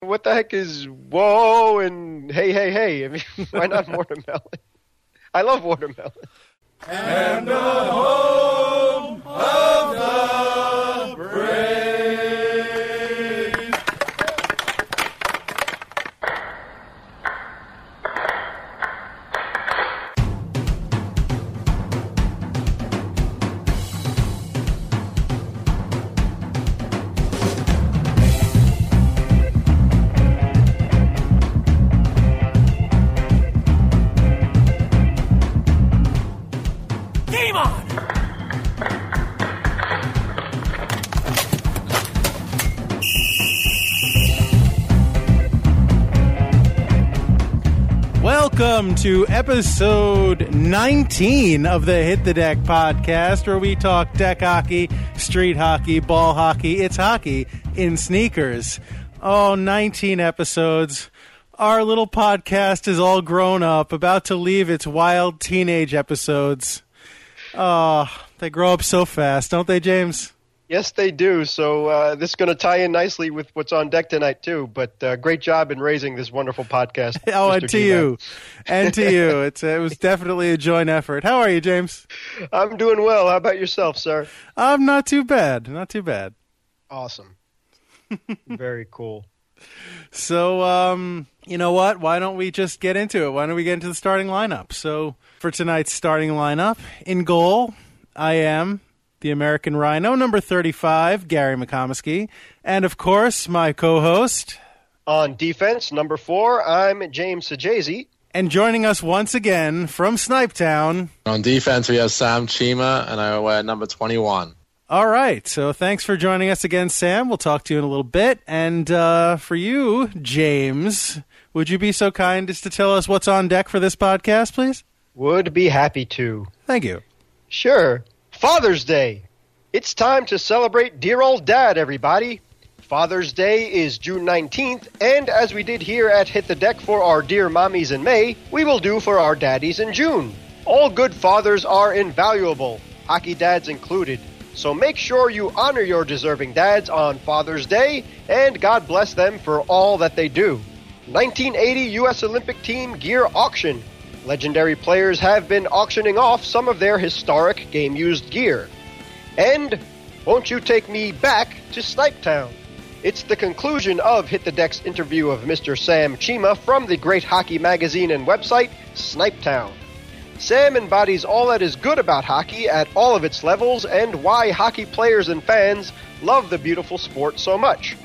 What the heck is whoa and hey, hey, hey? I mean, why not watermelon? I love watermelon. And the Welcome to episode 19 of the Hit the Deck podcast, where we talk deck hockey, street hockey, ball hockey. It's hockey in sneakers. Oh, 19 episodes. Our little podcast is all grown up, about to leave its wild teenage episodes. Oh, they grow up so fast, don't they, James? Yes, they do. So uh, this is going to tie in nicely with what's on deck tonight too. But uh, great job in raising this wonderful podcast. Oh, Mr. and to D-Man. you, and to you. It's it was definitely a joint effort. How are you, James? I'm doing well. How about yourself, sir? I'm not too bad. Not too bad. Awesome. Very cool. So, um, you know what? Why don't we just get into it? Why don't we get into the starting lineup? So, for tonight's starting lineup, in goal, I am the American Rhino, number 35, Gary McComiskey. And of course, my co host, On defense, number four, I'm James Sajazi. and joining us once again from Snipetown. On defense, we have Sam Chima, and I wear number 21. All right. So, thanks for joining us again, Sam. We'll talk to you in a little bit. And uh, for you, James, would you be so kind as to tell us what's on deck for this podcast, please? Would be happy to. Thank you. Sure. Father's Day. It's time to celebrate dear old dad, everybody. Father's Day is June 19th, and as we did here at Hit the Deck for our dear mommies in May, we will do for our daddies in June. All good fathers are invaluable, hockey dads included. So make sure you honor your deserving dads on Father's Day, and God bless them for all that they do. 1980 U.S. Olympic Team Gear Auction. Legendary players have been auctioning off some of their historic game used gear. And won't you take me back to Snipetown? It's the conclusion of Hit the Deck's interview of Mr. Sam Chima from the great hockey magazine and website, Snipetown. Sam embodies all that is good about hockey at all of its levels and why hockey players and fans love the beautiful sport so much.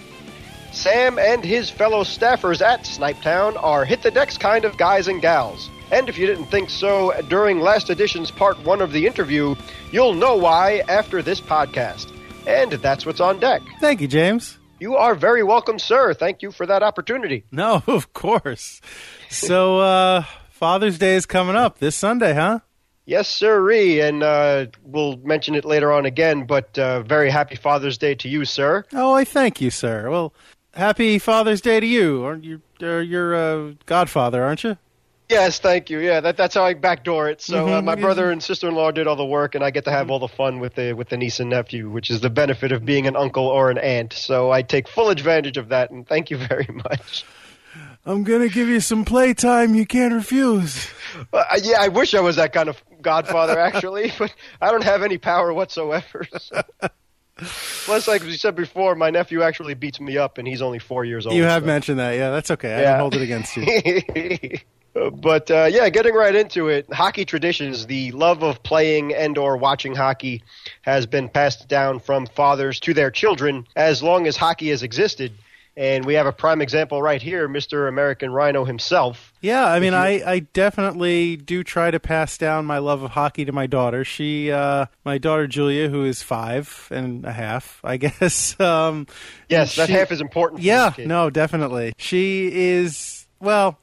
Sam and his fellow staffers at Snipetown are hit the decks kind of guys and gals. And if you didn't think so during last edition's part one of the interview, you'll know why after this podcast. And that's what's on deck. Thank you, James. You are very welcome, sir. Thank you for that opportunity. No, of course. So, uh, Father's Day is coming up this Sunday, huh? Yes, sirree, and uh, we'll mention it later on again, but uh, very happy Father's Day to you, sir. Oh, I thank you, sir. Well, happy Father's Day to you. Aren't you? Uh, you're a godfather, aren't you? Yes, thank you. Yeah, that, that's how I backdoor it. So uh, Mhm. my brother and sister-in-law did all the work, and I get to have all the fun with the with the niece and nephew, which is the benefit of being an uncle or an aunt. So I take full advantage of that, and thank you very much. I'm gonna give you some playtime you can't refuse. Uh, yeah, I wish I was that kind of godfather, actually, but I don't have any power whatsoever. so. Plus, like we said before, my nephew actually beats me up, and he's only four years old. You have so. mentioned that. Yeah, that's okay. I Yeah. hold it against you. but uh, yeah, getting right into it, hockey traditions, the love of playing and or watching hockey has been passed down from fathers to their children as long as hockey has existed. And we have a prime example right here, Mr. American Rhino himself. Yeah, I mean, you- I, I definitely do try to pass down my love of hockey to my daughter. She, uh, my daughter Julia, who is five and a half, I guess. Um, Yes, that she- half is important. For Yeah, no, definitely. She is well.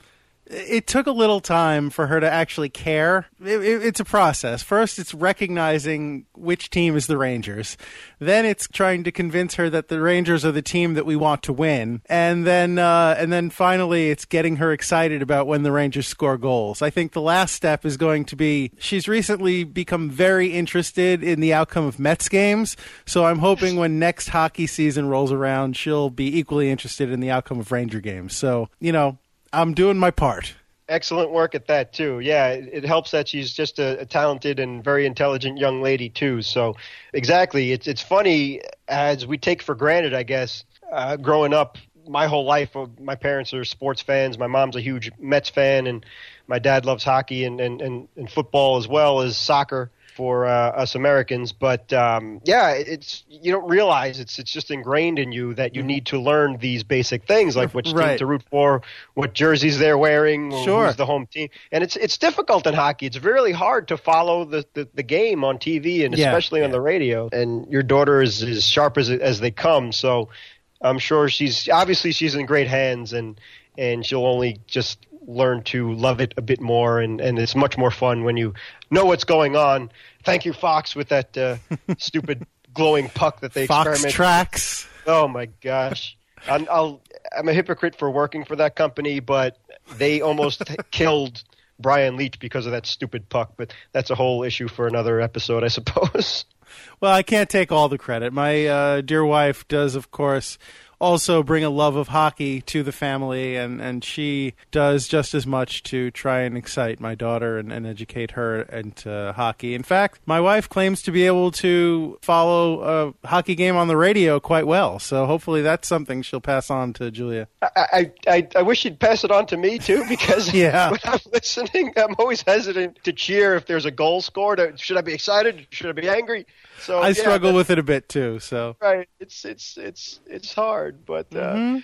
It took a little time for her to actually care. It, it, it's a process. First, it's recognizing which team is the Rangers. Then it's trying to convince her that the Rangers are the team that we want to win. And then, uh, and then finally, it's getting her excited about when the Rangers score goals. I think the last step is going to be she's recently become very interested in the outcome of Mets games. So I'm hoping when next hockey season rolls around, she'll be equally interested in the outcome of Ranger games. So, you know, I'm doing my part. Excellent work at that too. Yeah, it, helps that she's just a, a, talented and very intelligent young lady too. So, exactly, it's it's funny as we take for granted, I guess, uh, growing up. My whole life, uh, my parents are sports fans. My mom's a huge Mets fan, and my dad loves hockey and, and, and, and football as well as soccer for uh, us Americans. But um, yeah, it's you don't realize it's it's just ingrained in you that you need to learn these basic things like which right. team to root for, what jerseys they're wearing, sure. who's the home team, and it's it's difficult in hockey. It's really hard to follow the, the, the game on TV and yeah, especially yeah. on the radio. And your daughter is as sharp as as they come, so. I'm sure she's obviously she's in great hands and and she'll only just learn to love it a bit more and, and it's much more fun when you know what's going on. Thank you, Fox, with that uh, stupid glowing puck that they Fox experiment. tracks. Oh my gosh. I'm, I'll, I'm a hypocrite for working for that company, but they almost killed Brian Leetch because of that stupid puck. But that's a whole issue for another episode, I suppose. Well, I can't take all the credit. My uh, dear wife does, of course, also bring a love of hockey to the family, and, and she does just as much to try and excite my daughter and, and educate her into hockey. In fact, my wife claims to be able to follow a hockey game on the radio quite well, so hopefully that's something she'll pass on to Julia. I, I, I wish you'd pass it on to me too, because yeah. when I'm listening, I'm always hesitant to cheer if there's a goal scored. Uh, should I be excited? Should I be angry? So I yeah, struggle with it a bit too. So right, it's it's it's it's hard, but uh, mm-hmm.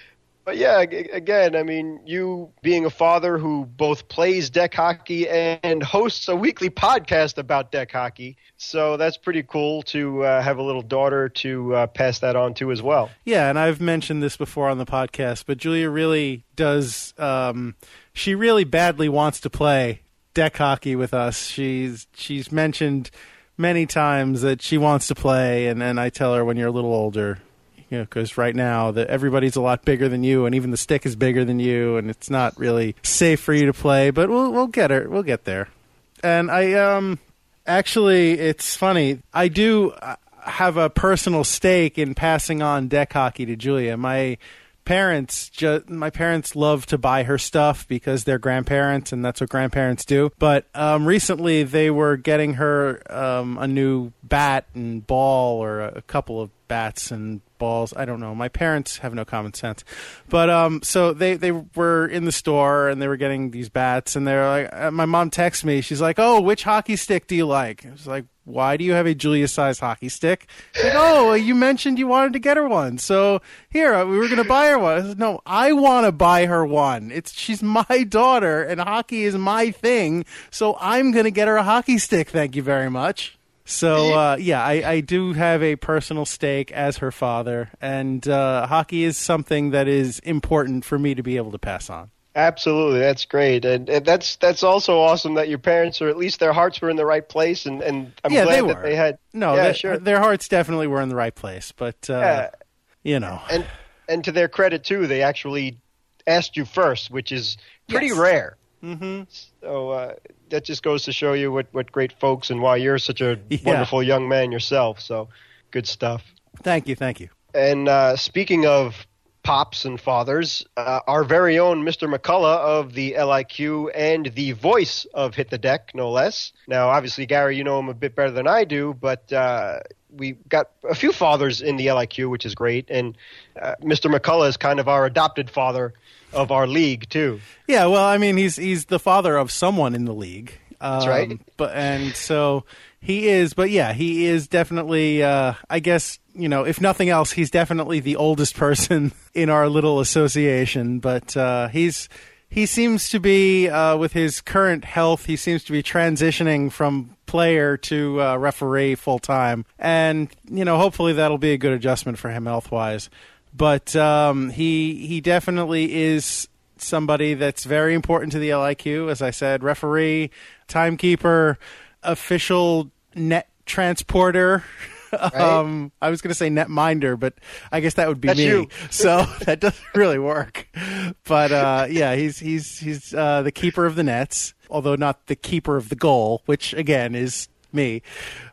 but yeah, again, I mean, you being a father who both plays deck hockey and hosts a weekly podcast about deck hockey, so that's pretty cool to uh, have a little daughter to uh, pass that on to as well. Yeah, and I've mentioned this before on the podcast, but Julia really does. Um, she really badly wants to play deck hockey with us. She's she's mentioned many times that she wants to play, and then I tell her when you're a little older, you know, because right now that everybody's a lot bigger than you, and even the stick is bigger than you, and it's not really safe for you to play. But we'll we'll get her, we'll get there. And I um actually, it's funny. I do uh, have a personal stake in passing on deck hockey to Julia. My parents my parents love to buy her stuff because they're grandparents and that's what grandparents do but um, recently they were getting her um, a new bat and ball or a couple of bats and balls i don't know my parents have no common sense but um so they they were in the store and they were getting these bats and they're like uh, my mom texts me she's like oh which hockey stick do you like i was like why do you have a Julia size hockey stick? Like, oh, you mentioned you wanted to get her one, so here uh, we were going to buy her one. I said, no, I want to buy her one. It's she's my daughter, and hockey is my thing, so I'm going to get her a hockey stick. Thank you very much. So uh, yeah, I, I, do have a personal stake as her father, and uh, hockey is something that is important for me to be able to pass on. Absolutely, that's great, and, and, that's that's also awesome that your parents, or at least their hearts, were in the right place, and, and I'm yeah, glad they that they had. No, yeah, they, sure. their hearts definitely were in the right place, but uh, yeah. you know, and and to their credit too, they actually asked you first, which is pretty Yes. rare. Hmm So uh, that just goes to show you what what great folks and why you're such a Yeah. wonderful young man yourself. So good stuff. thank you, thank you. And uh, speaking of pops and fathers, uh, our very own Mr. McCullough of the LIQ and the voice of Hit the Deck, no less. Now, obviously, Gary, you know him a bit better than I do, but uh, we got a few fathers in the LIQ, which is great. And uh, Mr. McCullough is kind of our adopted father of our league, too. Yeah, well, I mean, he's he's the father of someone in the league. Um, right. But and so he is, but yeah, he is definitely. Uh, I guess you know, if nothing else, he's definitely the oldest person in our little association. But uh, he's he seems to be uh, with his current health. He seems to be transitioning from player to uh, referee full time, and you know, hopefully that'll be a good adjustment for him health wise. But um, he he definitely is somebody that's very important to the LIQ. As I said, referee, timekeeper, official net transporter. Um, I was going to say net minder, but I guess that would be That's me. you. So that doesn't really work. But uh, yeah, he's he's he's uh, the keeper of the nets, although not the keeper of the goal, which again is me.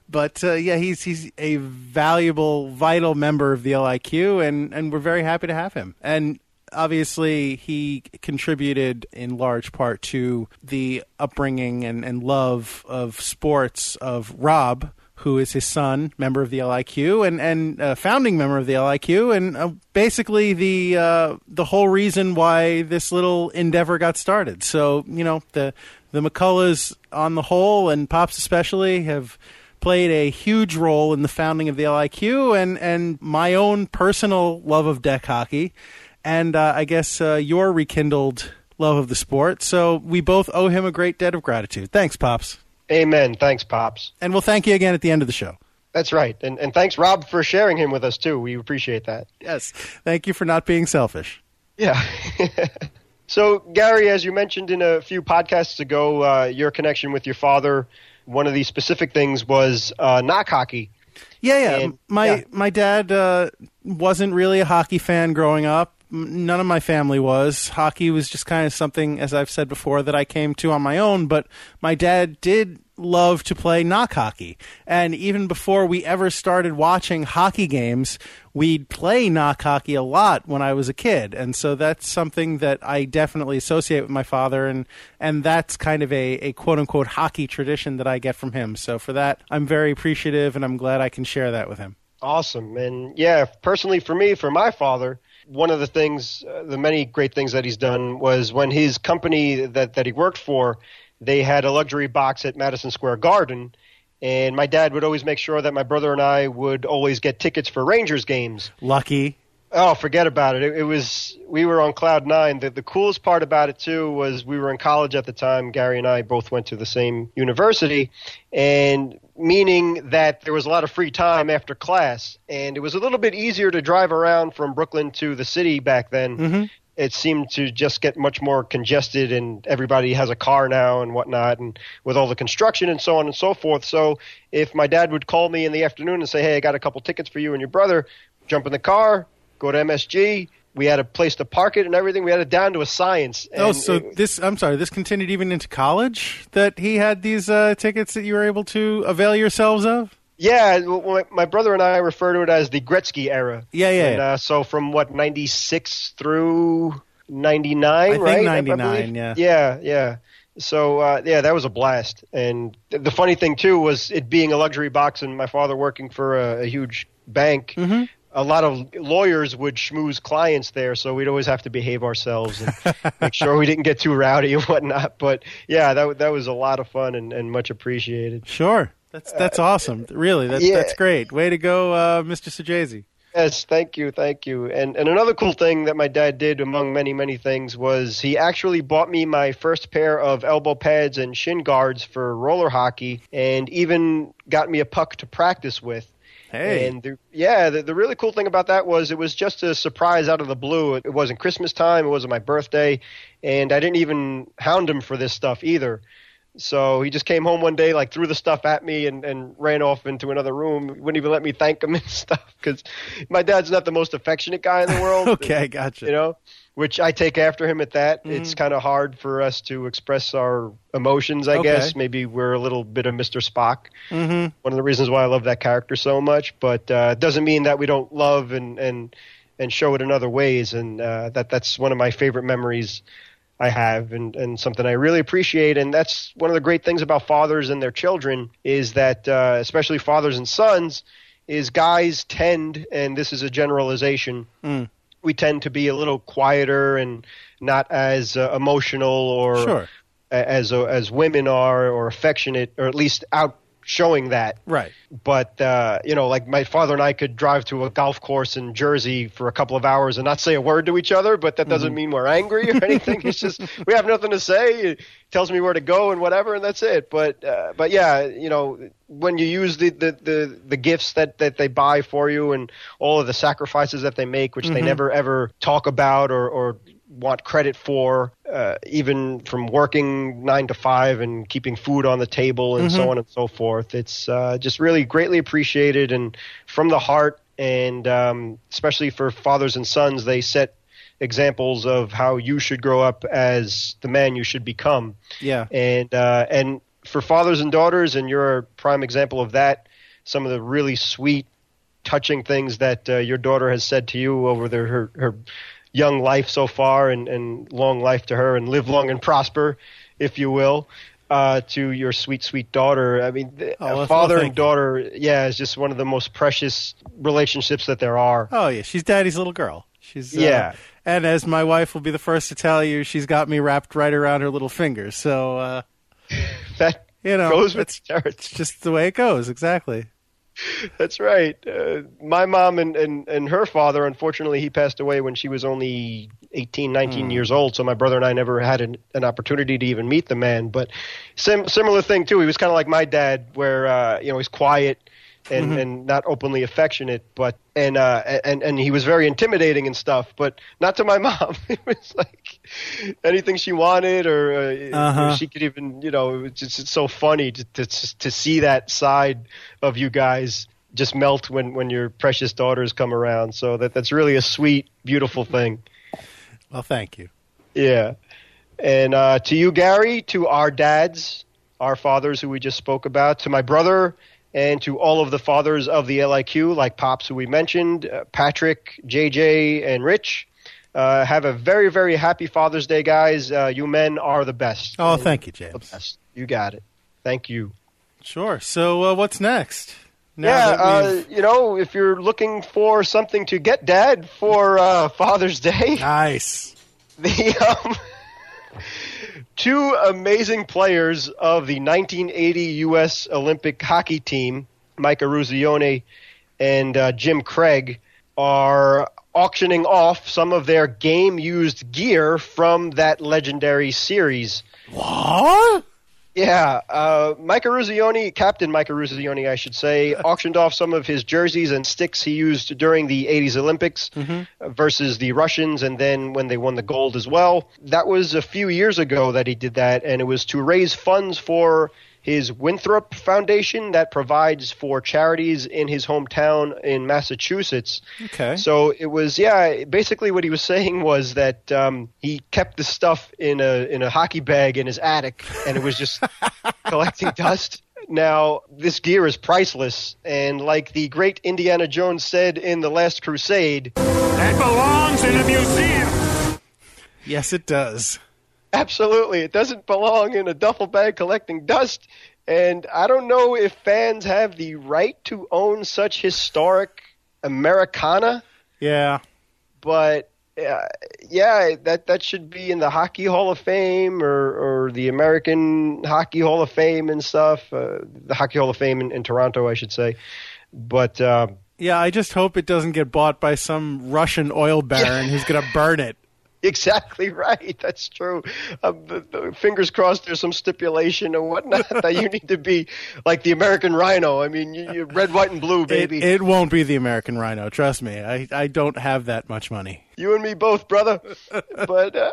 But uh, yeah, he's he's a valuable, vital member of the LIQ, and and we're very happy to have him. And obviously, he contributed in large part to the upbringing and, and love of sports of Rob, who is his son, member of the LIQ, and and founding member of the LIQ, and uh, basically the uh, the whole reason why this little endeavor got started. So you know the the McCulloughs on the whole, and Pops especially, have played a huge role in the founding of the LIQ, and and my own personal love of deck hockey, and uh, I guess uh, your rekindled love of the sport. So we both owe him a great debt of gratitude. Thanks, Pops. Amen. Thanks, Pops. And we'll thank you again at the end of the show. That's right. And, and thanks, Rob, for sharing him with us, too. We appreciate that. Yes. Thank you for not being selfish. Yeah. so, Gary, as you mentioned in a few podcasts ago, uh, your connection with your father, one of the specific things was uh, knock hockey. Yeah, yeah. And- my yeah. my dad uh, wasn't really a hockey fan growing up. None of my family was. Hockey was just kind of something, as I've said before, that I came to on my own. But my dad did love to play knock hockey, and even before we ever started watching hockey games, we'd play knock hockey a lot when I was a kid, and so that's something that I definitely associate with my father, and and that's kind of a, a quote unquote hockey tradition that I get from him. So for that, I'm very appreciative, and I'm glad I can share that with him. Awesome. And yeah, personally for me, for my father, one of the things, uh, the many great things that he's done was when his company that, that he worked for, they had a luxury box at Madison Square Garden. And my dad would always make sure that my brother and I would always get tickets for Rangers games. Lucky. Oh, forget about it. it. It was we were on cloud nine. The the coolest part about it too was we were in college at the time. Gary and I both went to the same university, and meaning that there was a lot of free time after class, and it was a little bit easier to drive around from Brooklyn to the city back then. Mm-hmm. It seemed to just get much more congested, and everybody has a car now and whatnot, and with all the construction and so on and so forth. So, if my dad would call me in the afternoon and say, "Hey, I got a couple tickets for you and your brother," jump in the car, go to MSG. We had a place to park it and everything. We had it down to a science. oh, so it- this I'm sorry. This continued even into college that he had these uh, tickets that you were able to avail yourselves of. yeah, my- brother and I refer to it as the Gretzky era. Yeah, yeah, And, uh, so from what ninety six through ninety nine, I think right? 99, believe? yeah. Yeah, yeah. So uh, yeah, that was a blast. And the funny thing too was it being a luxury box and my father working for a, a huge bank. Mm-hmm. A lot of lawyers would schmooze clients there, so we'd always have to behave ourselves and make sure we didn't get too rowdy and whatnot. But yeah, that that was a lot of fun and, and much appreciated. Sure. That's that's awesome. Really, that's Uh, yeah. that's great. Way to go, uh, Mr. Sajazi. Yes, thank you, thank you. And and another cool thing that my dad did, among many many things, was he actually bought me my first pair of elbow pads and shin guards for roller hockey, and even got me a puck to practice with. Hey. And the, yeah, the, the really cool thing about that was it was just a surprise out of the blue. It, it wasn't Christmas time, it wasn't my birthday, and I didn't even hound him for this stuff either. So he just came home one day, like threw the stuff at me, and, and ran off into another room. Wouldn't even let me thank him and stuff because my dad's not the most affectionate guy in the world. Okay, gotcha. You know, which I take after him at that. It's kind of hard for us to express our emotions, I Okay. guess. Maybe we're a little bit of Mr. Spock. Mm-hmm. One of the reasons why I love that character so much, but uh, it doesn't mean that we don't love and and and show it in other ways. And uh, that that's one of my favorite memories I have, and and something I really appreciate. And that's one of the great things about fathers and their children is that, uh, especially fathers and sons, is guys tend, and this is a generalization we tend to be a little quieter and not as uh, emotional or Sure. as uh, as women are or affectionate or at least out showing that. Right. but uh, you know like my father and I could drive to a golf course in Jersey for a couple of hours and not say a word to each other but that doesn't mean we're angry or anything. It's just we have nothing to say. It tells me where to go and whatever and that's it. But uh, but yeah you know when you use the, the, the, the gifts that, that they buy for you and all of the sacrifices that they make which they never ever talk about or, or want credit for, uh, even from working nine to five and keeping food on the table and so on and so forth. It's uh, just really greatly appreciated and from the heart. And um, especially for fathers and sons, they set examples of how you should grow up as the man you should become. Yeah. And uh, and for fathers and daughters, and you're a prime example of that. Some of the really sweet, touching things that uh, your daughter has said to you over the, her her young life so far, and, and long life to her, and live long and prosper, if you will. Uh, to your sweet, sweet daughter. I mean, th- Oh, well, father and daughter, yeah, is just one of the most precious relationships that there are. Oh yeah, she's daddy's little girl. She's uh, Yeah. and as my wife will be the first to tell you, she's got me wrapped right around her little fingers. So uh, That you know, goes with it's, the it's just the way it goes. Exactly. That's right. Uh, my mom and, and, and her father, unfortunately, he passed away when she was only 18, 19 Hmm. years old. So my brother and I never had an, an opportunity to even meet the man. But sim- similar thing, too. He was kind of like my dad, where, uh, you know, he's quiet and, Mm-hmm. and not openly affectionate, but, and, uh, and, and he was very intimidating and stuff, but not to my mom. it was like anything she wanted or, uh, Uh-huh. she could even, you know, it's just it's so funny to, to, to see that side of you guys just melt when, when your precious daughters come around. So that that's really a sweet, beautiful thing. Well, thank you. Yeah. And uh, to you, Gary, to our dads, our fathers who we just spoke about, to my brother, and to all of the fathers of the LIQ, like Pops, who we mentioned, uh, Patrick, JJ, and Rich. Uh, have a very, very happy Father's Day, guys. Uh, you men are the best. Oh, thank you, The James. best. You got it. Thank you. Sure. So uh, what's next? Now yeah, uh, you know, if you're looking for something to get Dad for uh, Father's Day, nice. the um, two amazing players of the 1980 U.S. Olympic hockey team, Mike Eruzione and uh, Jim Craig, are auctioning off some of their game-used gear from that legendary series. What? Yeah, uh, Mike Eruzione, Captain Mike Eruzione, I should say, auctioned off some of his jerseys and sticks he used during the 80s Olympics uh, versus the Russians, and then when they won the gold as well. That was a few years ago that he did that, and it was to raise funds for his Winthrop Foundation that provides for charities in his hometown in Massachusetts. Okay. So it was, yeah. Basically, what he was saying was that um, he kept the stuff in a in a hockey bag in his attic, and it was just collecting dust. Now this gear is priceless, and like the great Indiana Jones said in the Last Crusade, That belongs in a museum. yes, it does. Absolutely, it doesn't belong in a duffel bag collecting dust. And I don't know if fans have the right to own such historic Americana. Yeah. but uh, yeah, that that should be in the Hockey Hall of Fame or, or the American Hockey Hall of Fame and stuff. Uh, the Hockey Hall of Fame in, in Toronto, I should say. But uh, Yeah, I just hope it doesn't get bought by some Russian oil baron who's going to burn it. exactly right. That's true. Um, the, the, fingers crossed. There's some stipulation or whatnot that you need to be like the American Rhino. I mean, you, you red, white, and blue, It, baby. it won't be the American Rhino. Trust me. I, I don't have that much money. You and me both, brother. but uh,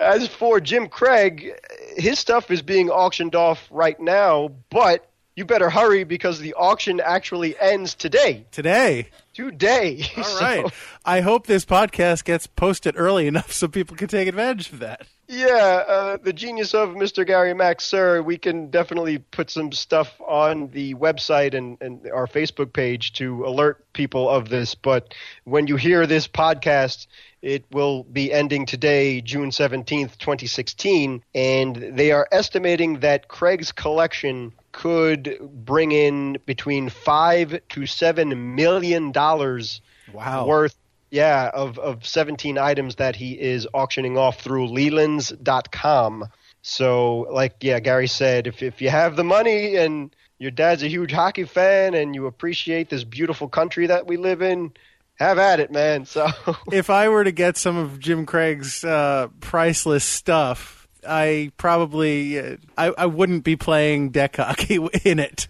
as for Jim Craig, his stuff is being auctioned off right now, but you better hurry because the auction actually ends today. Today. Today. All So, right. I hope this podcast gets posted early enough so people can take advantage of that. yeah, uh, the genius of Mr. Gary Max, sir, we can definitely put some stuff on the website and, and our Facebook page to alert people of this. But when you hear this podcast, it will be ending today, June 17th, 2016. And they are estimating that Craig's collection could bring in between five to seven million dollars Wow. worth yeah of, of 17 items that he is auctioning off through lelands.com so like yeah gary said if, if you have the money and your dad's a huge hockey fan and you appreciate this beautiful country that we live in have at it man so if I were to get some of Jim Craig's uh, priceless stuff, I probably uh, I, I wouldn't be playing deck hockey in it.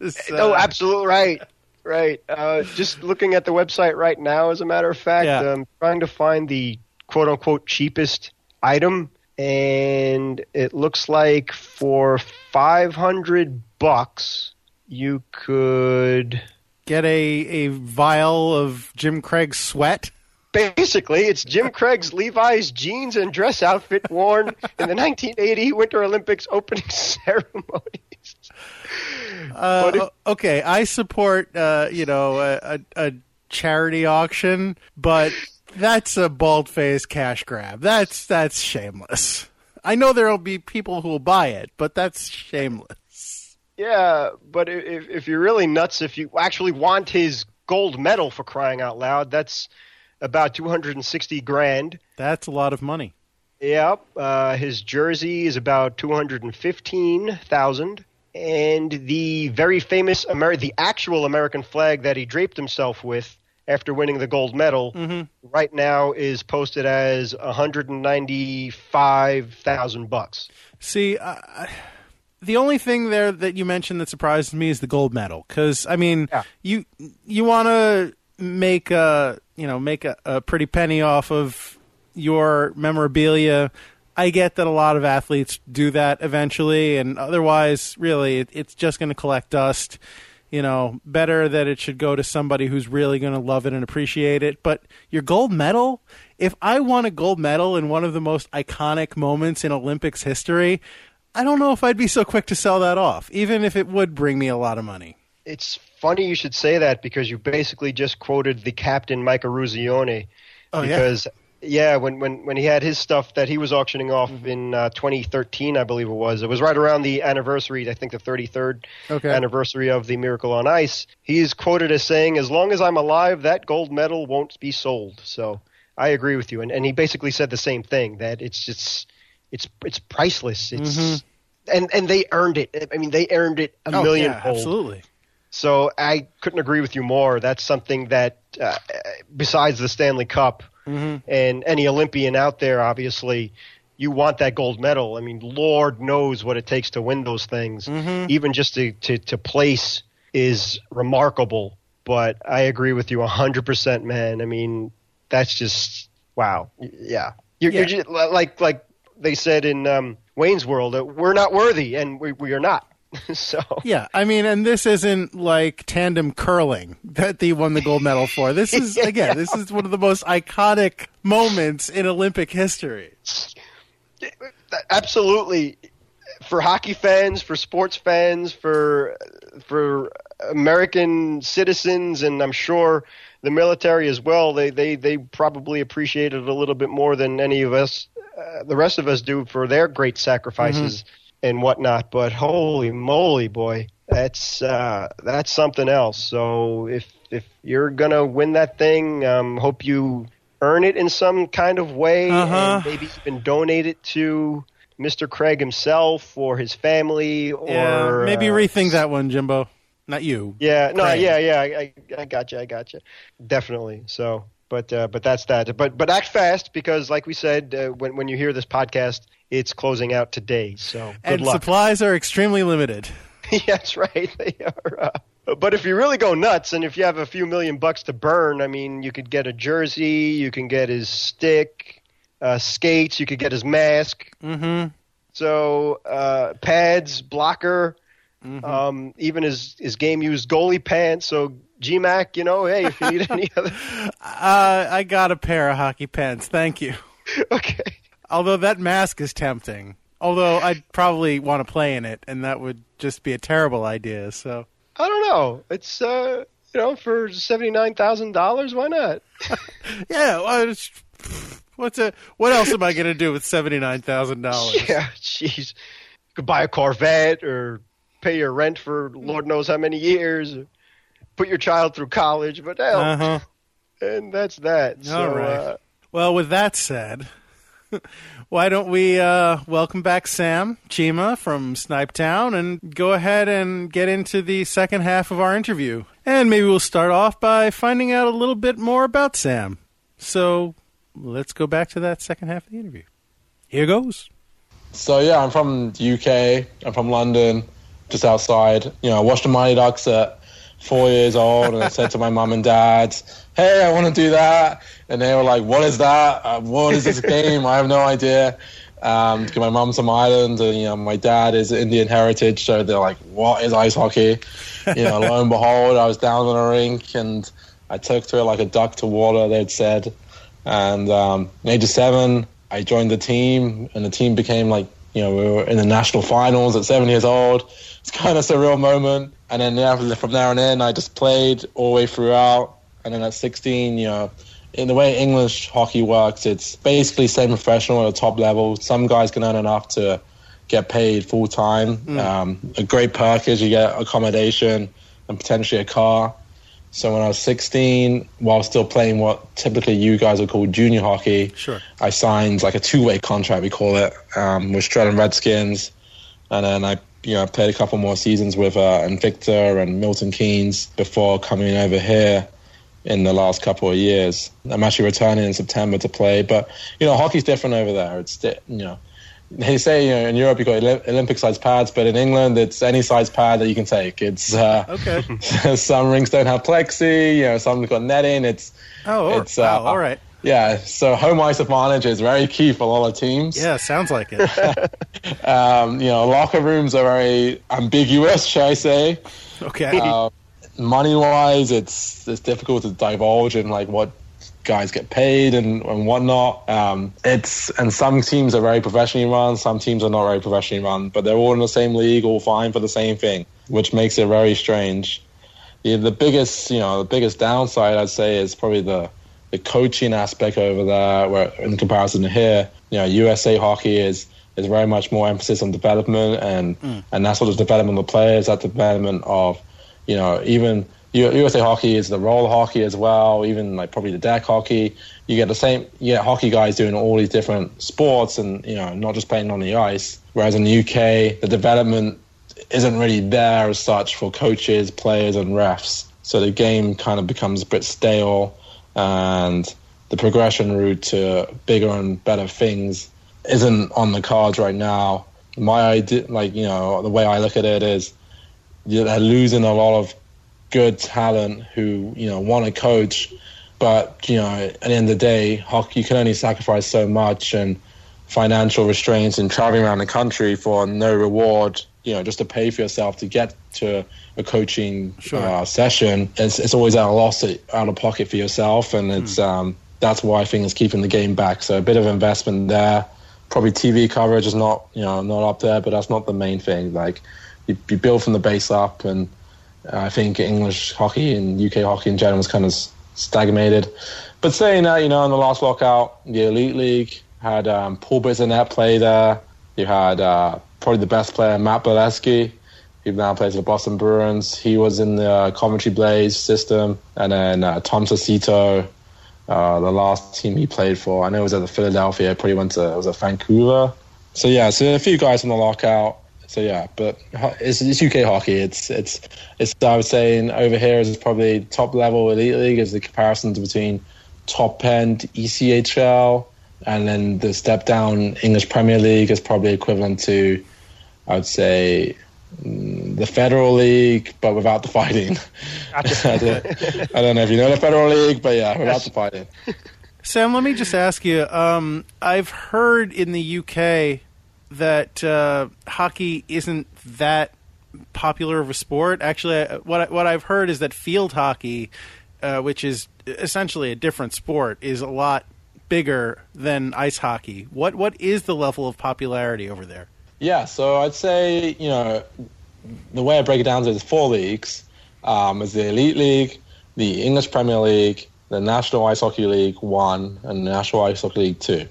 uh, no absolutely right Right. Uh, just looking at the website right now, as a matter of fact, Yeah. I'm trying to find the quote unquote cheapest item, and it looks like for 500 bucks, you could. Get a, a vial of Jim Craig's sweat. Basically, it's Jim Craig's Levi's jeans and dress outfit worn in the 1980 Winter Olympics opening ceremonies. Uh, if- okay, I support uh, you know a, a, a charity auction, but that's a bald faced cash grab. That's that's shameless. I know there'll be people who will buy it, but that's shameless. Yeah, but if if you're really nuts, if you actually want his gold medal for crying out loud, that's about 260 grand. That's a lot of money. Yep. Uh, his jersey is about 215,000. And the very famous Amer- the actual American flag that he draped himself with after winning the gold medal right now is posted as 195,000 bucks. See, uh, the only thing there that you mentioned that surprised me is the gold medal. Because I mean, Yeah. you you want to make a you know make a, a pretty penny off of your memorabilia. I get that a lot of athletes do that eventually, and otherwise, really, it, it's just going to collect dust. You know, better that it should go to somebody who's really going to love it and appreciate it. But your gold medal, if I won a gold medal in one of the most iconic moments in Olympics history, I don't know if I'd be so quick to sell that off, even if it would bring me a lot of money. It's funny you should say that because you basically just quoted the captain Mike Eruzione. Oh, yeah? because yeah, when, when when he had his stuff that he was auctioning off in uh, 2013, I believe it was. It was right around the anniversary, I think the 33rd Okay. anniversary of the Miracle on Ice. He is quoted as saying, "As long as I'm alive, that gold medal won't be sold." So I agree with you, and and he basically said the same thing that it's just it's it's priceless. It's and and they earned it. I mean, they earned it a oh, million yeah, fold. absolutely. So I couldn't agree with you more. That's something that, uh, besides the Stanley Cup and any Olympian out there, obviously, you want that gold medal. I mean, Lord knows what it takes to win those things. Even just to, to, to place is remarkable. But I agree with you 100%, man. I mean, that's just, wow. Yeah. You're, Yeah. you're just, like, like they said in um, Wayne's World, we're not worthy, and we, we are not. so. Yeah, I mean, and this isn't like tandem curling that they won the gold medal for. This is again, this is one of the most iconic moments in Olympic history. absolutely for hockey fans, for sports fans, for for American citizens, and I'm sure the military as well. They they they probably appreciate it a little bit more than any of us, uh, the rest of us do for their great sacrifices and whatnot. But holy moly, boy, that's uh, that's something else. So if if you're gonna win that thing, um, hope you earn it in some kind of way, Uh-huh. and maybe even donate it to Mr. Craig himself or his family, or yeah, maybe uh, rethink that one, Jimbo. Not you. Yeah, no, Craig. yeah, yeah, I, I, I got you, I got you, definitely. So, but uh, but that's that. But but act fast because, like we said, uh, when when you hear this podcast, it's closing out today. So good and luck. supplies are extremely limited. that's right. They are. Uh, but if you really go nuts, and if you have a few million bucks to burn, I mean, you could get a jersey, you can get his stick, uh, skates, you could get his mask. Mm-hmm. So uh, pads, blocker, Mm-hmm. um, even his his game used goalie pants. So GMAC, you know, hey, if you need any other, Uh, I got a pair of hockey pants. Thank you. okay. Although that mask is tempting. Although I'd probably want to play in it, and that would just be a terrible idea. So I don't know. It's uh, you know, for seventy nine thousand dollars, why not? yeah, well, it's, what's a what else am I going to do with seventy nine thousand dollars? Yeah, jeez. You could buy a Corvette or pay your rent for Lord knows how many years. Or put your child through college, but hell, Uh huh. and that's that. So, All right. uh, Well, with that said, why don't we uh, welcome back Sam Chima from Snipetown and go ahead and get into the second half of our interview. And maybe we'll start off by finding out a little bit more about Sam. So let's go back to that second half of the interview. Here goes. So yeah, I'm from the UK. I'm from London, just outside. You know, I watched the Mighty Ducks at four years old, and I said to my mum and dad, "Hey, I want to do that," and they were like, "What is that? Uh, what is this game? I have no idea." Um, my mum's from Ireland, and you know my dad is Indian heritage, so they're like, "What is ice hockey?" You know, lo and behold, I was down on a rink, and I took to it like a duck to water. They'd said, and um, age of seven, I joined the team, and the team became like you know we were in the national finals at seven years old. It's kind of a surreal moment. And then yeah, from there on in, I just played all the way throughout. And then at 16, you know, in the way English hockey works, it's basically same professional at a top level. Some guys can earn enough to get paid full time. Um, a great perk is you get accommodation and potentially a car. So when I was 16, while still playing what typically you guys would call junior hockey, Sure. I signed like a two-way contract, we call it, um, with Streatham Redskins, and then I, you know, played a couple more seasons with uh, Invicta and Milton Keynes before coming over here in the last couple of years. I'm actually returning in September to play, but you know, hockey's different over there. It's you know. They say you know in Europe you got Olympic-sized pads, but in England it's any size pad that you can take. It's uh, Okay. some rings don't have plexi, you know, some have got netting. It's Oh, all- It's, uh, wow, all right. yeah, so home ice advantage is very key for a lot of teams. Yeah, sounds like it. Um, you know, locker rooms are very ambiguous, shall I say? Okay. Uh, money wise, it's it's difficult to divulge in like what guys get paid and, and whatnot. Um, it's and some teams are very professionally run, some teams are not very professionally run, but they're all in the same league, all fine for the same thing, which makes it very strange. The, the biggest, you know, the biggest downside I'd say is probably the the coaching aspect over there, where in comparison to here, you know, USA hockey is is very much more emphasis on development and and that sort of development of players, that development of, you know, even USA hockey is the roller hockey as well, even like probably the deck hockey. You get the same, you get hockey guys doing all these different sports and you know not just playing on the ice. Whereas in the UK, the development isn't really there as such for coaches, players, and refs. So the game kind of becomes a bit stale, and the progression route to bigger and better things isn't on the cards right now. My idea, like you know, the way I look at it is, they're losing a lot of good talent who you know want to coach, but you know, at the end of the day, hockey you can only sacrifice so much, and financial restraints and traveling around the country for no reward, you know, just to pay for yourself to get to a coaching Sure. uh, session, it's, it's always at a loss out of pocket for yourself, and it's um, that's why I think it's keeping the game back. So a bit of investment there. Probably TV coverage is not you know not up there, but that's not the main thing. Like you, you build from the base up, and I think English hockey and UK hockey in general was kind of stagnated. But saying that, you know, in the last lockout, the Elite League had um, Paul Bissonnette play there. You had uh, probably the best player, Matt Beleskey, who now plays for the Boston Bruins. He was in the Coventry Blaze system. And then uh, Tom Sestito, uh, the last team he played for, I know it was at the Philadelphia, probably went to, it was at Vancouver. So yeah, so a few guys in the lockout. So yeah, but it's, it's UK hockey. It's it's it's I would say in, over here is probably top level elite league is the comparisons between top end ECHL and then the step down English Premier League is probably equivalent to I would say mm, the Federal League, but without the fighting. I, don't, I don't know if you know the Federal League, but yeah, without the fighting. Sam, let me just ask you. Um, I've heard in the UK that uh, hockey isn't that popular of a sport. Actually, what what I've heard is that field hockey, uh, which is essentially a different sport, is a lot bigger than ice hockey. What what is the level of popularity over there? Yeah, so I'd say you know the way I break it down is there's four leagues: um, is the Elite League, the English Premier League, the National Ice Hockey League One, and National Ice Hockey League Two.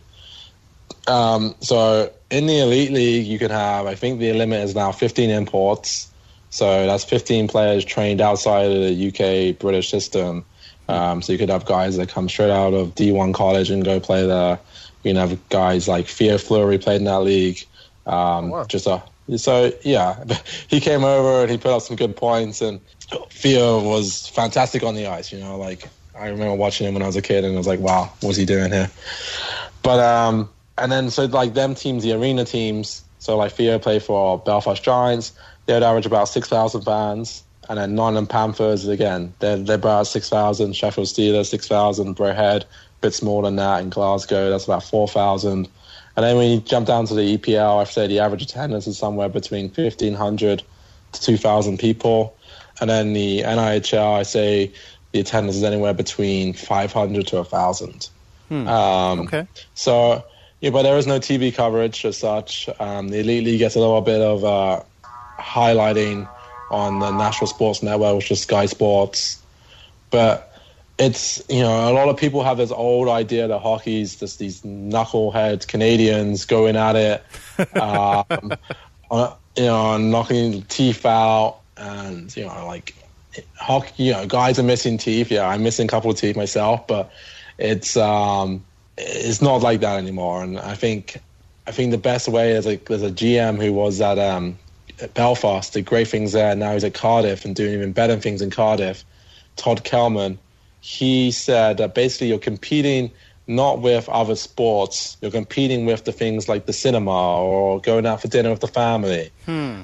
Um, so in the Elite League, you can have I think the limit is now 15 imports. So that's 15 players trained outside of the UK British system. Um, so you could have guys that come straight out of D1 college and go play there. You can have guys like Theo Fleury played in that league. Um, wow. Just a so yeah, he came over and he put up some good points, and Theo was fantastic on the ice. You know, like I remember watching him when I was a kid, and I was like, wow, what's he doing here? But um, and then so like them teams, the arena teams. So like Theo played for Belfast Giants. They would average about six thousand fans. and then Nottingham Panthers again. They're they're about six thousand. Sheffield Steelers six thousand. Braehead a bit smaller than that in Glasgow. That's about four thousand. And then when you jump down to the EPL, I'd say the average attendance is somewhere between fifteen hundred to two thousand people. And then the NIHL, I say the attendance is anywhere between five hundred to thousand. Hmm. Um, Okay. so, yeah, but there is no TV coverage as such. Um, the Elite League gets a little bit of uh, highlighting on the National Sports Network, which is Sky Sports. But it's, you know, a lot of people have this old idea that hockey's just these knucklehead Canadians going at it, um, on, you know, knocking teeth out. And, you know, like hockey, you know, guys are missing teeth. Yeah, I'm missing a couple of teeth myself, but it's um, it's not like that anymore. And I think I think the best way is like there's a GM who was at um, Belfast, did great things there. Now he's at Cardiff and doing even better things in Cardiff. Todd Kelman, he said that basically you're competing not with other sports, you're competing with the things like the cinema or going out for dinner with the family.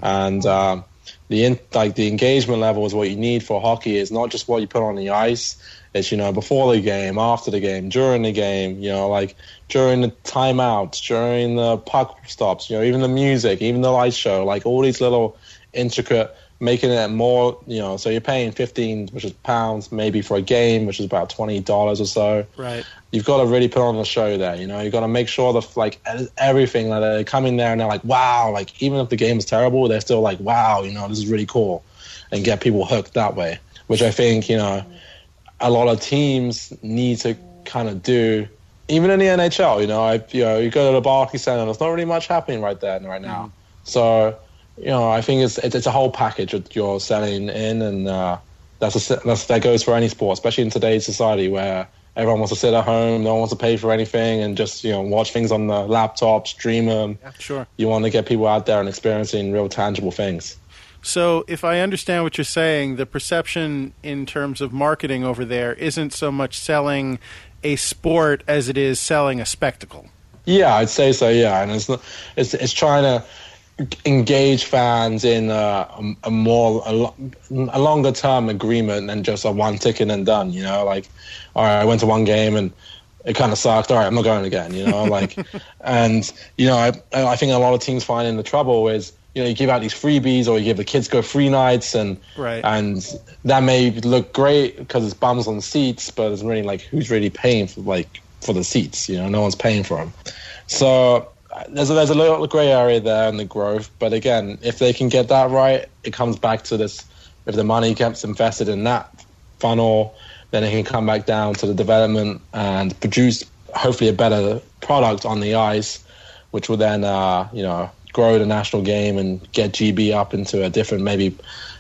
And um, the in, like the engagement level is what you need for hockey. It's not just what you put on the ice. It's you know before the game, after the game, during the game. You know like during the timeouts, during the puck stops. You know even the music, even the light show. Like all these little intricate, making it more. You know so you're paying fifteen, which is pounds, maybe for a game, which is about twenty dollars or so Right. you've got to really put on the show there. You know, you've got to make sure that like everything that they come in there and they're like, wow, like even if the game is terrible, they're still like, wow, you know, this is really cool, and get people hooked that way. Which I think you know, a lot of teams need to kind of do. Even in the NHL, you know, I you know you go to the Barclays Center, there's not really much happening right there and right now. So, you know, I think it's it's, it's a whole package that you're selling in, and uh, that's, a, that's that goes for any sport, especially in today's society where everyone wants to sit at home, no one wants to pay for anything, and just you know watch things on the laptop, stream them. Sure. You want to get people out there and experiencing real tangible things. So, if I understand what you're saying, the perception in terms of marketing over there isn't so much selling a sport as it is selling a spectacle. Yeah, I'd say so. Yeah, and it's not, it's it's trying to engage fans in a, a more a, lo- a longer term agreement than just a one ticket and done. You know, like all right, I went to one game and it kind of sucked. All right, I'm not going again. You know, like and you know, I I think a lot of teams find in the trouble is you know you give out these freebies or you give the kids go free nights and Right. and that may look great because it's bums on seats, but it's really like who's really paying for like for the seats? You know, no one's paying for them. So there's a, there's a little gray area there in the growth, but again, if they can get that right, it comes back to this: if the money gets invested in that funnel, then it can come back down to the development and produce hopefully a better product on the ice, which will then uh, you know grow the national game and get GB up into a different maybe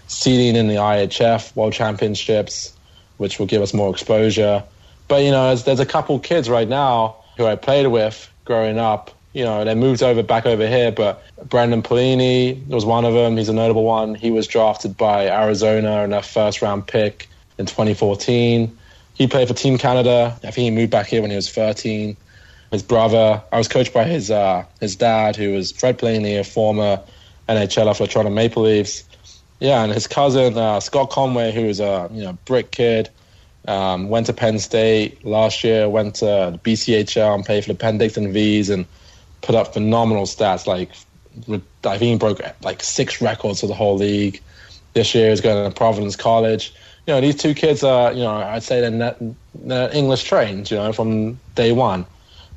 seeding in the IIHF World Championships, which will give us more exposure. But you know, there's, a couple kids right now who I played with growing up. You know, they moved over back over here, but Brendan Perlini was one of them. He's a notable one. He was drafted by Arizona in their first round pick in 2014. He played for Team Canada. I think he moved back here when he was 13. His brother, I was coached by his uh, his dad, who was Fred Perlini, a former NHLer for Toronto Maple Leafs. Yeah, and his cousin uh, Scott Conway, who was a you know brick kid, um, went to Penn State last year. Went to BCHL and played for the Penticton Vees and put up phenomenal stats. Like I think he broke like six records for the whole league. This year he's going to Providence College. You know these two kids are you know I'd say they're, net, they're English trained. You know from day one.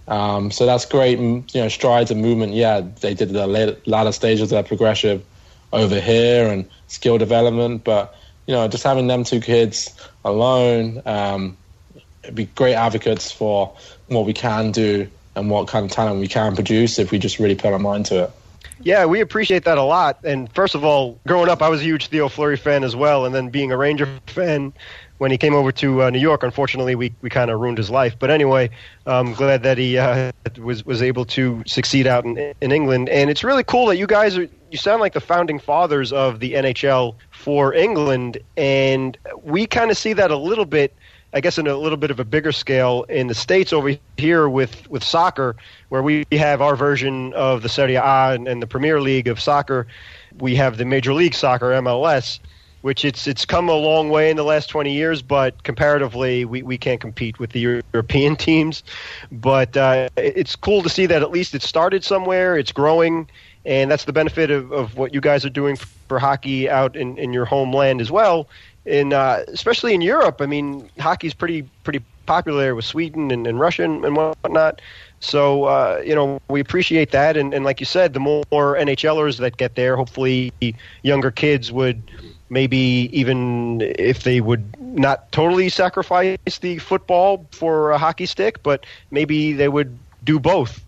Um, so that's great. You know strides and movement. Yeah, they did the latter stages of their progression over here and skill development. But you know, just having them two kids alone, um, it'd be great advocates for what we can do and what kind of talent we can produce if we just really put our mind to it. Yeah, we appreciate that a lot. And first of all, growing up, I was a huge Theo Fleury fan as well. And then being a Ranger fan when he came over to uh, New York, unfortunately, we, we kind of ruined his life. But anyway, I'm glad that he uh, was was able to succeed out in, in England. And it's really cool that you guys are. You sound like the founding fathers of the NHL for England, and we kind of see that a little bit I guess in a little bit of a bigger scale in the states over here with with soccer, where we have our version of the Serie A and, and the Premier League of soccer. We have the Major League Soccer MLS, which it's it's come a long way in the last 20 years, but comparatively, we, we can't compete with the European teams. But uh, it's cool to see that at least it started somewhere, it's growing, and that's the benefit of, of what you guys are doing for hockey out in, in your homeland as well. In uh, especially in Europe, I mean, hockey's pretty pretty popular with Sweden and, and Russia and whatnot. So uh, you know we appreciate that, and, and like you said, the more NHLers that get there, hopefully younger kids would maybe even if they would not totally sacrifice the football for a hockey stick, but maybe they would do both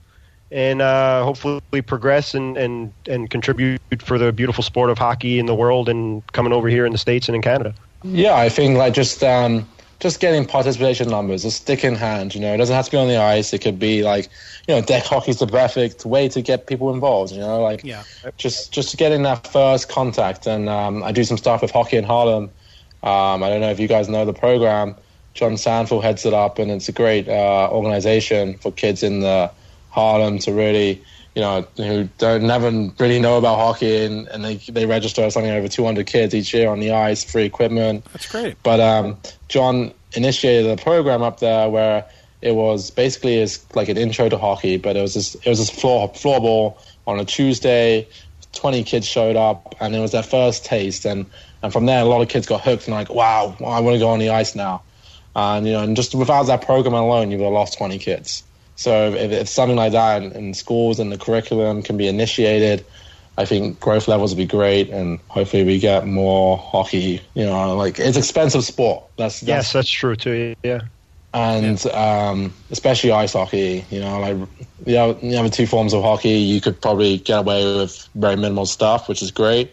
and uh, hopefully progress and, and, and contribute for the beautiful sport of hockey in the world and coming over here in the States and in Canada. Yeah, I think like just um, just getting participation numbers, a stick in hand. You know, it doesn't have to be on the ice. It could be like, you know, deck hockey's the perfect way to get people involved. You know, like yeah. just just getting that first contact. And um, I do some stuff with Hockey in Harlem. Um, I don't know if you guys know the program. John Sandford heads it up, and it's a great uh, organization for kids in the Harlem to really you know, who don't never really know about hockey, and, and they they register something over 200 kids each year on the ice, free equipment. That's great. But um, John initiated a program up there where it was basically is like an intro to hockey, but it was this it was this floor floorball on a Tuesday. 20 kids showed up, and it was their first taste, and and from there a lot of kids got hooked and like, wow, I want to go on the ice now. And you know, and just without that program alone, you would have lost 20 kids. So if, if something like that in, in, schools and the curriculum can be initiated, I think growth levels would be great, and hopefully we get more hockey. You know, like it's expensive sport. That's, that's yes, that's true too. Yeah, and yeah. Um, especially ice hockey. You know, like the other, the other two forms of hockey, you could probably get away with very minimal stuff, which is great.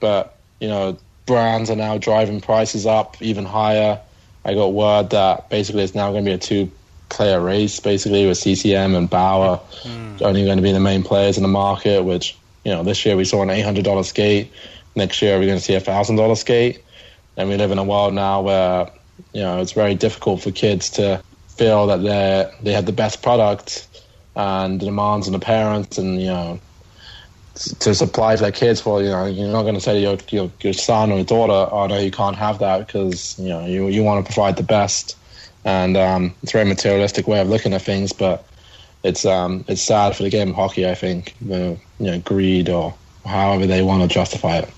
But you know, brands are now driving prices up even higher. I got word that basically it's now going to be a two player race basically with CCM and Bauer mm. only going to be the main players in the market. Which you know this year we saw an eight hundred dollar skate. Next year we're going to see a thousand dollar skate. And we live in a world now where you know it's very difficult for kids to feel that they they have the best product and the demands on the parents and you know to supply for their kids. Well, you know, you're not going to say to your, your your son or your daughter, "Oh no, you can't have that," because you know you you want to provide the best and um, it's a very materialistic way of looking at things. But it's um, it's sad for the game of hockey. I think the you know greed or however they want to justify it.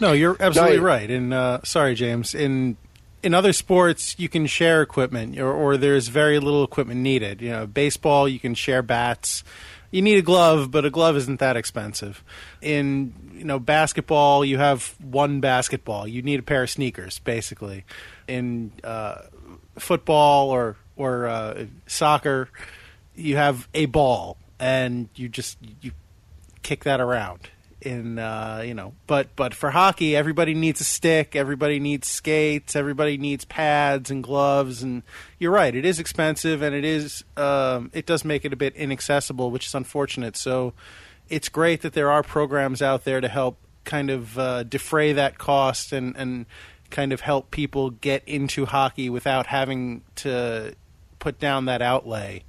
No, you're absolutely no, right. And uh, sorry, James. In in other sports, you can share equipment, or, or there's very little equipment needed. You know, baseball, you can share bats. You need a glove, but a glove isn't that expensive. In you know basketball, you have one basketball. You need a pair of sneakers, basically. In uh, football or or uh, soccer, you have a ball and you just you kick that around. In uh, you know, but but for hockey, everybody needs a stick, everybody needs skates, everybody needs pads and gloves, and you're right, it is expensive and it is um, it does make it a bit inaccessible, which is unfortunate. So it's great that there are programs out there to help kind of uh, defray that cost and and kind of help people get into hockey without having to put down that outlay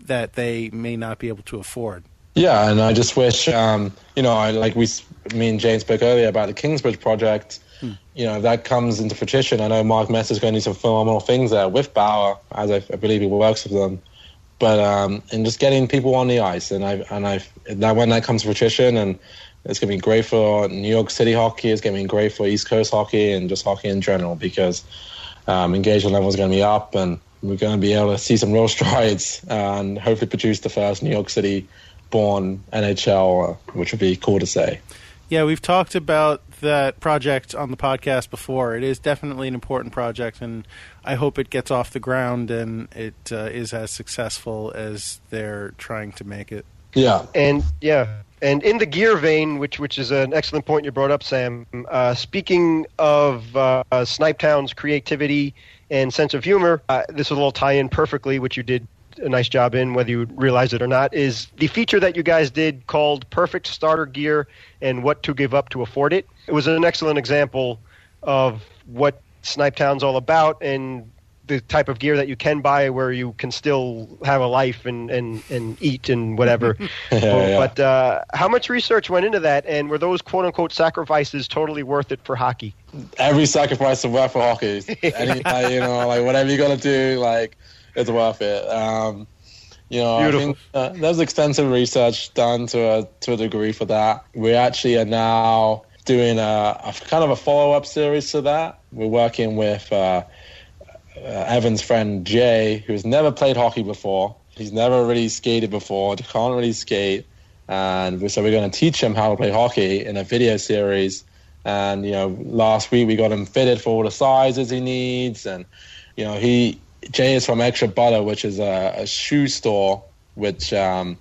that they may not be able to afford. Yeah, and I just wish, um, you know, I, like we, me and Jane spoke earlier about the Kingsbridge project. Hmm. You know, that comes into fruition. I know Mark Messier is going to do some phenomenal things there with Bauer, as I, I believe he works with them. But um, and just getting people on the ice, and I and I that when that comes to fruition, and it's going to be great for New York City hockey. It's going to be great for East Coast hockey and just hockey in general because um, engagement level is going to be up and we're going to be able to see some real strides and hopefully produce the first New York City born NHL, which would be cool to say. Yeah, we've talked about that project on the podcast before. It is definitely an important project, and I hope it gets off the ground and it uh, is as successful as they're trying to make it. Yeah, and yeah, and in the gear vein, which which is an excellent point you brought up, Sam. Uh, speaking of uh, Snipetown's creativity and sense of humor, uh, this will all tie in perfectly, which you did a nice job in, whether you realize it or not. Is the feature that you guys did called "Perfect Starter Gear" and what to give up to afford it? It was an excellent example of what Snipetown's all about, and the type of gear that you can buy where you can still have a life and and, and eat and whatever. Yeah, yeah. But uh, how much research went into that, and were those quote unquote sacrifices totally worth it for hockey? every sacrifice is worth for hockey. Any, like, you know, like whatever you're gonna do, like it's worth it. Um, you know, Beautiful. I think uh, there's extensive research done to a to a degree for that. We actually are now doing a, a kind of a follow up series to that. We're working with uh, uh, Evan's friend Jay, who's never played hockey before. He's never really skated before. Can't really skate, and so we're going to teach him how to play hockey in a video series. And you know, last week we got him fitted for all the sizes he needs, and you know, he Jay is from Extra Butter, which is a, a shoe store, which um,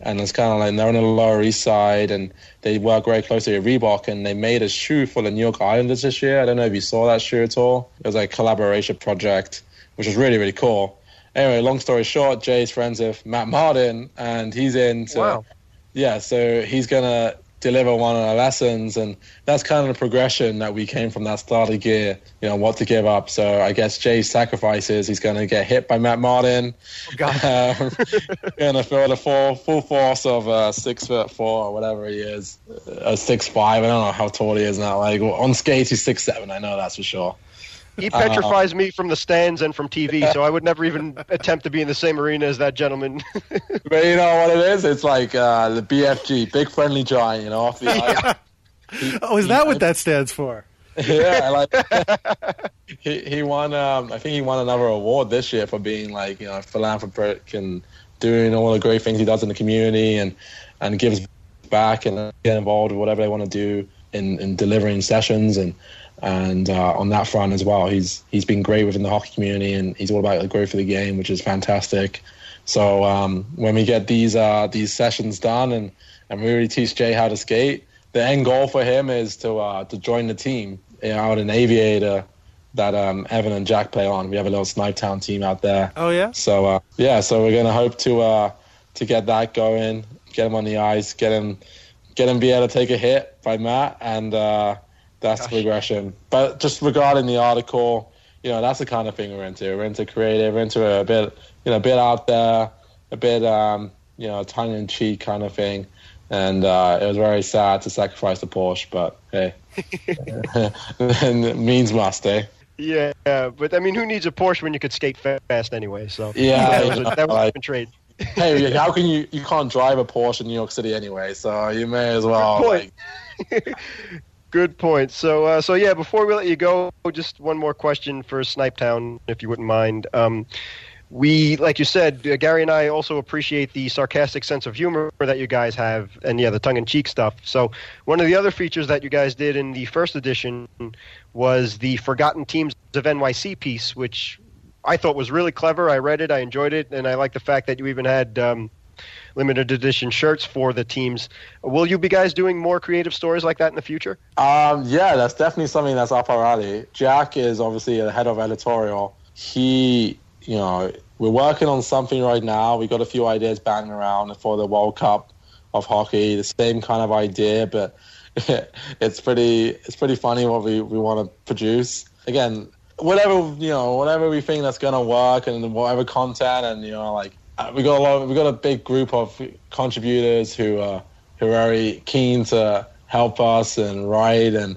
and it's kind of like they're on the Lower East Side, and they work very closely with Reebok, and they made a shoe for the New York Islanders this year. I don't know if you saw that shoe at all. It was like a collaboration project, which was really really cool. Anyway, long story short, Jay's friends with Matt Martin, and he's into Wow. yeah, so he's gonna deliver one of our lessons, and that's kind of the progression that we came from that starter gear. You know what to give up. So I guess Jay's sacrifices. He's gonna get hit by Matt Martin. God. Um, the full full force of uh, six foot four or whatever he is, uh, six five. I don't know how tall he is now. Like on skates, he's six seven. I know that's for sure. He petrifies me from the stands and from TV, so I would never even attempt to be in the same arena as that gentleman. But you know what it is? It's like uh, the BFG, big friendly giant. You know, off the ice. Oh, is that what that stands for? yeah, like he he won. Um, I think he won another award this year for being like you know philanthropic and doing all the great things he does in the community and and gives back and get involved with whatever they want to do in, in delivering sessions and and uh, on that front as well. He's he's been great within the hockey community and he's all about the growth of the game, which is fantastic. So um, when we get these uh, these sessions done and and we really teach Jay how to skate, the end goal for him is to uh, to join the team out in Aviator that um, Evan and Jack play on. We have a little Snipe Town team out there. Oh yeah. So uh, yeah, so we're gonna hope to uh, to get that going, get him on the ice, get him get him be able to take a hit by Matt, and uh, that's the Gosh. progression. But just regarding the article, you know, that's the kind of thing we're into. We're into creative, we're into a bit, you know, a bit out there, a bit, um, you know, tongue in cheek kind of thing. And uh, it was very sad to sacrifice the Porsche, but hey, means must, eh? yeah, but I mean, who needs a Porsche when you could skate fast anyway? So Yeah, that was a, that was like- different trade. hey, how can you? You can't drive a Porsche in New York City anyway, so you may as well. point. Like, Good point. So, uh, so yeah, before we let you go, just one more question for Snipetown, if you wouldn't mind. Um, we, like you said, uh, Gary and I also appreciate the sarcastic sense of humor that you guys have, and yeah, the tongue-in-cheek stuff. So, one of the other features that you guys did in the first edition was the Forgotten Teams of NYC piece, which I thought was really clever. I read it, I enjoyed it, and I like the fact that you even had. Um, Limited edition shirts for the teams. Will you be guys doing more creative stories like that in the future? um, yeah, that's definitely something that's up our alley. Jack is obviously the head of editorial. He, you know, we're working on something right now. We got a few ideas banging around for the World Cup of hockey. The same kind of idea, but it's pretty, it's pretty funny what we we want to produce. Again, whatever you know, whatever we think that's gonna work, and whatever content, and you know, like we got a lot, we got a big group of contributors who uh, who are very keen to help us and write and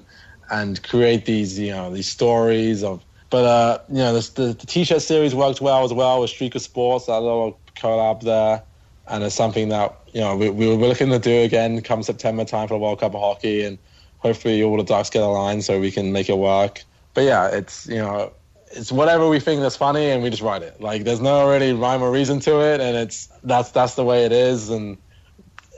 and create these you know these stories of. But uh, you know, the, the, the t-shirt series worked well as well with Streaker Sports, that little collab there, and it's something that you know we, we were looking to do again come September time for the World Cup of Hockey, and hopefully all the ducks get aligned so we can make it work. But yeah, it's you know it's whatever we think that's funny and we just write it. Like there's no really rhyme or reason to it, and it's that's that's the way it is. And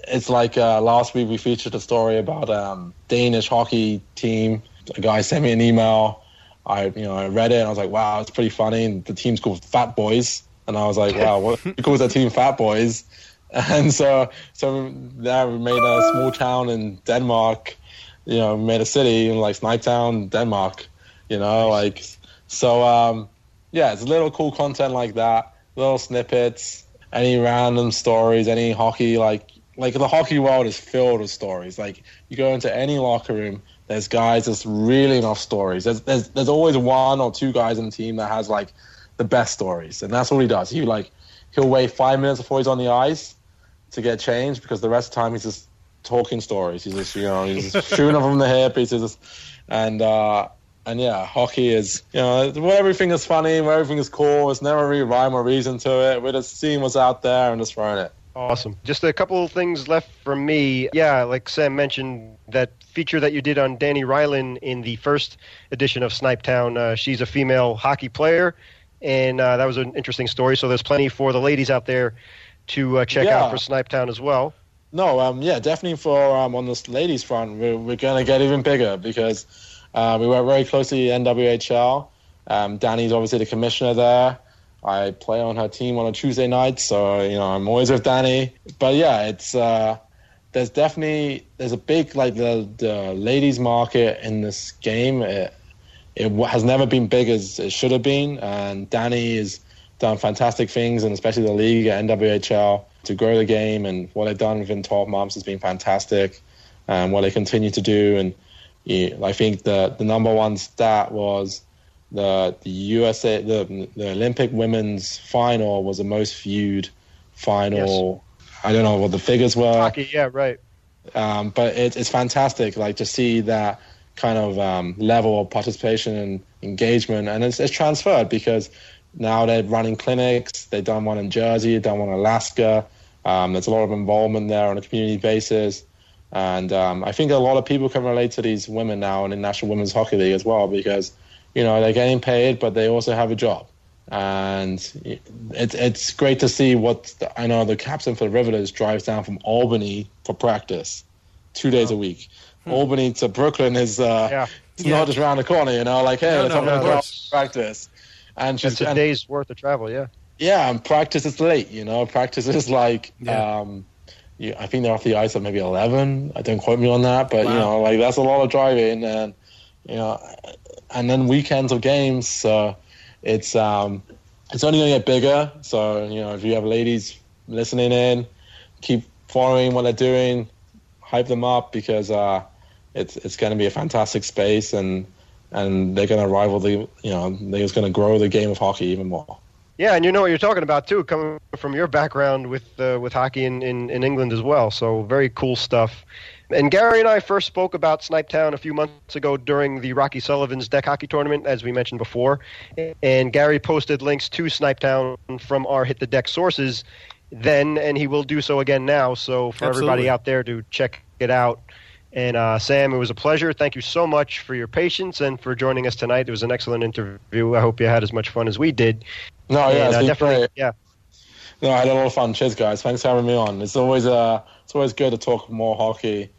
it's like uh, last week we featured a story about um, Danish hockey team. A guy sent me an email. I you know I read it and I was like, wow, it's pretty funny. And the team's called Fat Boys, and I was like, wow, what who calls that team Fat Boys? And so so there we made a small town in Denmark. You know, made a city in like Snipetown, Denmark. You know, like so. um Yeah, it's little cool content like that, little snippets, any random stories, any hockey like like the hockey world is filled with stories. Like you go into any locker room, there's guys that's really enough stories. There's there's there's always one or two guys in the team that has like the best stories, and that's all he does. He like he'll wait five minutes before he's on the ice to get changed because the rest of the time he's just talking stories. He's just you know he's just shooting them from the hip. He's just and uh, and yeah, hockey is you know where everything is funny, where everything is cool. There's never really rhyme or reason to it. We're just seeing what's out there and just throwing it. Awesome. Just a couple of things left from me. Yeah, like Sam mentioned, that feature that you did on Dani Rylan in the first edition of Snipetown. Uh, she's a female hockey player, and uh, that was an interesting story. So there's plenty for the ladies out there to uh, check Yeah. out for Snipetown as well. No, um, yeah, definitely for um, on this ladies front, we're, we're going to get even bigger because uh, we work very closely with the NWHL. Um, Dani's obviously the commissioner there. I play on her team on a Tuesday night, so you know I'm always with Dani. But yeah, it's uh, there's definitely there's a big like the the ladies market in this game. It, it has never been big as it should have been, and Dani has done fantastic things, and especially the league at NWHL to grow the game. And what they've done within 12 months has been fantastic, and what they continue to do. And I think the the number one stat was the the USA the the Olympic women's final was the most viewed final. I don't know what the figures were. Hockey, yeah, right. um, but it, it's fantastic like to see that kind of um, level of participation and engagement. And it's, it's transferred because now they're running clinics. They've done one in jersey done one in alaska. Um, there's a lot of involvement there on a community basis and um, i think a lot of people can relate to these women now in the national women's hockey league as well because you know they're getting paid but they also have a job and it, it's great to see what I know the captain for the Riveters drives down from Albany for practice two days a week. Albany to Brooklyn is uh, Yeah. it's not just around the corner, you know. Like hey, No, let's no, have a no, practice, and she's It's a and- day's worth of travel, yeah. yeah, and practice is late. You know, practice is like, Yeah. um, you, I think they're off the ice at maybe eleven. I don't quote me on that, but you know, like that's a lot of driving, and you know, and then weekends of games. So it's um, it's only going to get bigger. So you know, if you have ladies listening in, keep following what they're doing, hype them up because uh, it's it's going to be a fantastic space and. And they're going to rival the, you know, they're just going to grow the game of hockey even more. Yeah, and you know what you're talking about too, coming from your background with uh, with hockey in, in, in England as well. So very cool stuff. And Gary and I first spoke about Snipetown a few months ago during the Rocky Sullivan's deck hockey tournament, as we mentioned before. And Gary posted links to Snipetown from our Hit the Deck sources then, and he will do so again now. So for Absolutely. everybody out there to check it out. And uh, Sam, it was a pleasure. Thank you so much for your patience and for joining us tonight. It was an excellent interview. I hope you had as much fun as we did. No, yeah, and, uh, definitely, great. yeah. No, I had a lot of fun. Cheers, guys. Thanks for having me on. It's always uh, it's always good to talk more hockey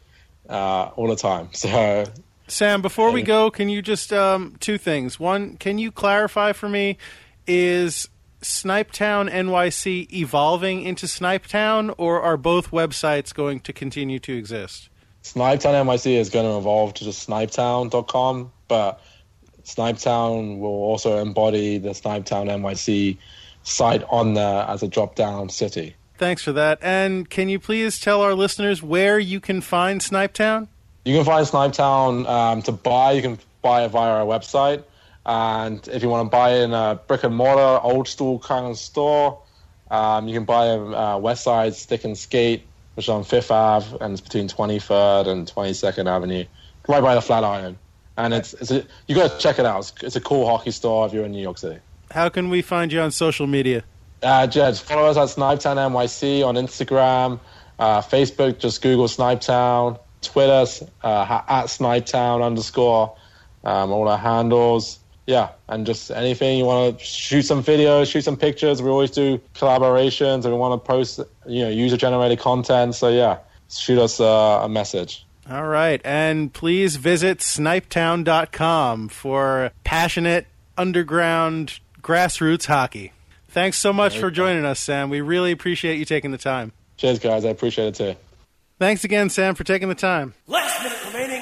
uh, all the time. So Sam, before we go, can you just um, two things? One, can you clarify for me is Snipetown NYC evolving into Snipetown, or are both websites going to continue to exist? Snipetown NYC is going to evolve to just snipetown.com, but Snipetown will also embody the Snipetown NYC site on there as a drop down city. Thanks for that. And can you please tell our listeners where you can find Snipetown? You can find Snipetown um, to buy. You can buy it via our website, and if you want to buy in a brick and mortar, old school kind of store, um, you can buy it uh, West Side Stick and Skate, which is on Fifth Ave, and it's between 23rd and 22nd Avenue, right by the Flatiron. And it's, it's a, you got to check it out. It's, it's a cool hockey store if you're in New York City. How can we find you on social media? Uh, Jed, follow us at Snipetown NYC on Instagram, uh, Facebook, just Google Snipetown, Twitter uh, at Snipetown underscore, um, all our handles. Yeah, and just anything you want to shoot some videos, shoot some pictures. We always do collaborations, and we want to post, you know, user generated content. So yeah, shoot us uh, a message. All right. And please visit snipetown.com for passionate underground grassroots hockey. Thanks so much for joining us, Sam. We really appreciate you taking the time. Cheers, guys. I appreciate it too. Thanks again, Sam, for taking the time. Last minute remaining in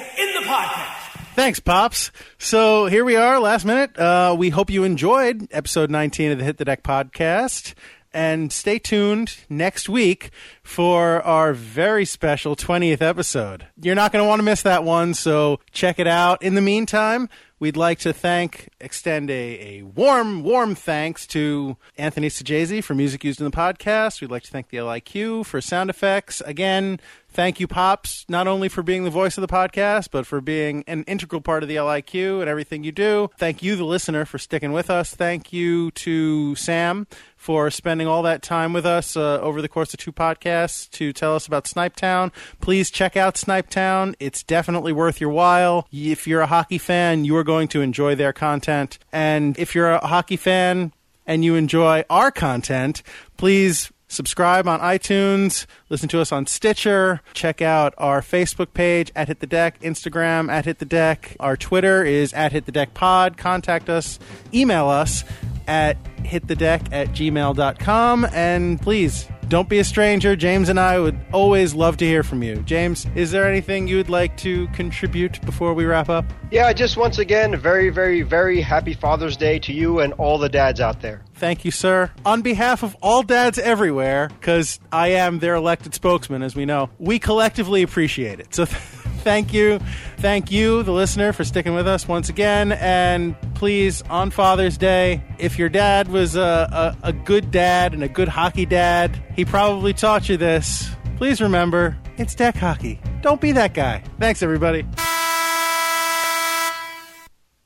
the podcast. Thanks, Pops. So here we are, last minute. Uh, we hope you enjoyed episode 19 of the Hit the Deck podcast. and stay tuned next week for our very special 20th episode. You're not going to want to miss that one, so check it out. In the meantime, we'd like to thank, extend a, a warm, warm thanks to Anthony Sajazi for music used in the podcast. We'd like to thank the LIQ for sound effects. Again, thank you, Pops, not only for being the voice of the podcast, but for being an integral part of the LIQ and everything you do. Thank you, the listener, for sticking with us. Thank you to Sam for spending all that time with us uh, over the course of two podcasts to tell us about Snipetown. Please check out Snipetown. It's definitely worth your while. If you're a hockey fan, you are going to enjoy their content. And if you're a hockey fan and you enjoy our content, please subscribe on iTunes, listen to us on Stitcher, check out our Facebook page at Hit the Deck, Instagram at Hit the Deck. Our Twitter is at Hit the Deck Pod. Contact us, email us at hitthedeck at gmail.com. And please, don't be a stranger. James and I would always love to hear from you. James, is there anything you would like to contribute before we wrap up? Yeah, just once again, very, very, very happy Father's Day to you and all the dads out there. Thank you, sir. On behalf of all dads everywhere, because I am their elected spokesman, as we know, we collectively appreciate it. So thank you. Thank you, the listener, for sticking with us once again. And please, on Father's Day, if your dad was a, a, a good dad and a good hockey dad, he probably taught you this. Please remember, it's deck hockey. Don't be that guy. Thanks, everybody.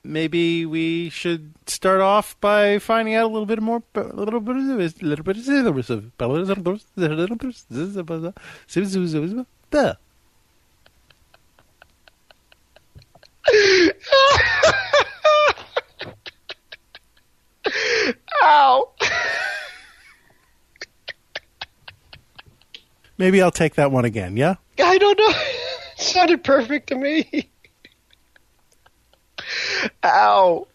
Maybe we should start off by finding out a little bit more, a little bit, a little bit, a little bit, the. Ow! Maybe I'll take that one again. Yeah. I don't know. It sounded perfect to me. Ow.